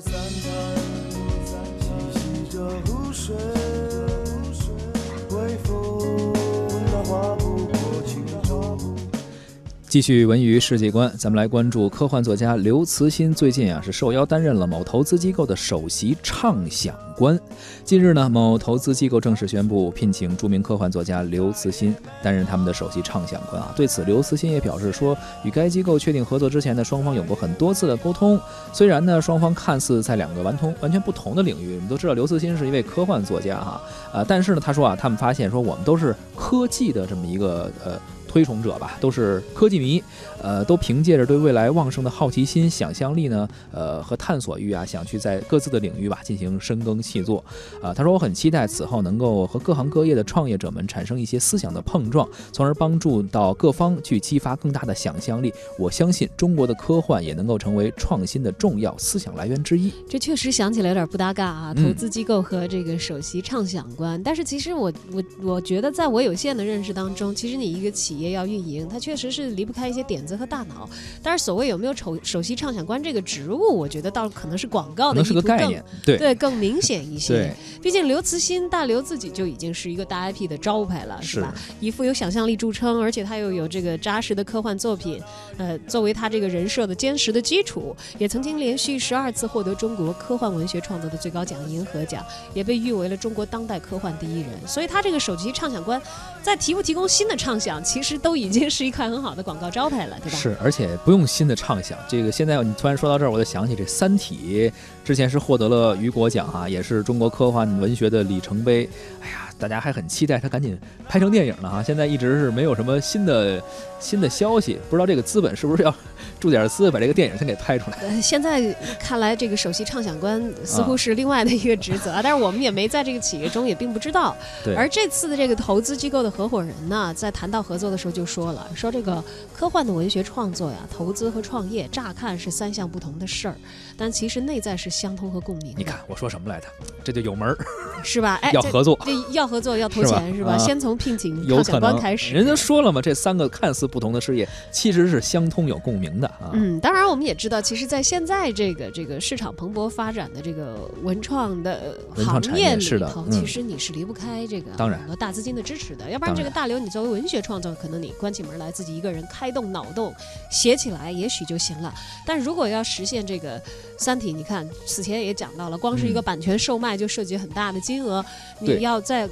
三潭，嬉戏着湖水。继续文娱世界观，咱们来关注科幻作家刘慈欣。最近啊，是受邀担任了某投资机构的首席畅想官。近日呢，某投资机构正式宣布聘请著名科幻作家刘慈欣担任他们的首席畅想官啊。对此，刘慈欣也表示说，与该机构确定合作之前呢，双方有过很多次的沟通。虽然呢，双方看似在两个完同完全不同的领域，我们都知道刘慈欣是一位科幻作家哈，呃，但是呢，他说啊，他们发现说，我们都是科技的这么一个呃。推崇者吧，都是科技迷，呃，都凭借着对未来旺盛的好奇心、想象力呢，呃，和探索欲啊，想去在各自的领域吧进行深耕细作。啊，他说我很期待此后能够和各行各业的创业者们产生一些思想的碰撞，从而帮助到各方去激发更大的想象力。我相信中国的科幻也能够成为创新的重要思想来源之一。这确实想起来有点不搭嘎啊，投资机构和这个首席畅想官。但是其实我我我觉得，在我有限的认识当中，其实你一个企业。要运营，它确实是离不开一些点子和大脑。但是所谓有没有首首席畅想官这个职务，我觉得倒可能是广告的是个概念，对对，更明显一些。毕竟刘慈欣大刘自己就已经是一个大 IP 的招牌了，是吧？一副有想象力著称，而且他又有这个扎实的科幻作品，呃，作为他这个人设的坚实的基础，也曾经连续十二次获得中国科幻文学创作的最高奖银河奖，也被誉为了中国当代科幻第一人。所以他这个首席畅想官，在提不提供新的畅想，其实。这都已经是一块很好的广告招牌了，对吧？是，而且不用新的畅想。这个现在你突然说到这儿，我就想起这《三体》之前是获得了雨果奖啊，也是中国科幻文学的里程碑。哎呀。大家还很期待他赶紧拍成电影呢哈，现在一直是没有什么新的新的消息，不知道这个资本是不是要注点资把这个电影先给拍出来。现在看来，这个首席畅想官似乎是另外的一个职责，啊但是我们也没在这个企业中，也并不知道。对。而这次的这个投资机构的合伙人呢，在谈到合作的时候就说了，说这个科幻的文学创作呀，投资和创业乍看是三项不同的事儿，但其实内在是相通和共鸣。你看我说什么来着？这就有门儿，是吧？哎，要合作，这要。合作要投钱是吧？先从聘请畅想官开始。人家说了嘛，这三个看似不同的事业，其实是相通有共鸣的啊。嗯，当然我们也知道，其实，在现在这个这个市场蓬勃发展的这个文创的行业里头，其实你是离不开这个当然很多大资金的支持的。要不然，这个大刘，你作为文学创作，可能你关起门来自己一个人开动脑洞写起来，也许就行了。但如果要实现这个《三体》，你看此前也讲到了，光是一个版权售卖就涉及很大的金额，你要在。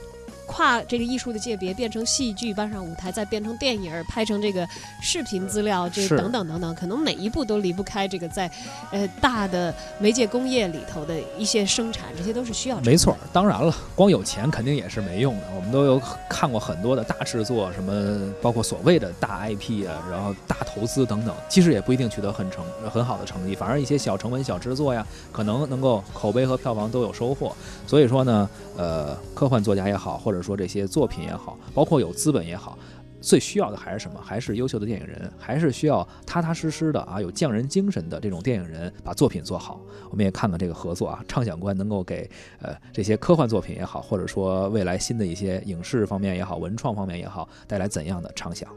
跨这个艺术的界别，变成戏剧搬上舞台，再变成电影拍成这个视频资料，这等等等等，可能每一步都离不开这个在呃大的媒介工业里头的一些生产，这些都是需要。没错，当然了，光有钱肯定也是没用的。我们都有看过很多的大制作，什么包括所谓的大 IP 啊，然后大投资等等，其实也不一定取得很成很好的成绩，反而一些小成本小制作呀，可能能够口碑和票房都有收获。所以说呢，呃，科幻作家也好，或者或者说这些作品也好，包括有资本也好，最需要的还是什么？还是优秀的电影人，还是需要踏踏实实的啊，有匠人精神的这种电影人把作品做好。我们也看看这个合作啊，畅想观能够给呃这些科幻作品也好，或者说未来新的一些影视方面也好，文创方面也好，带来怎样的畅想？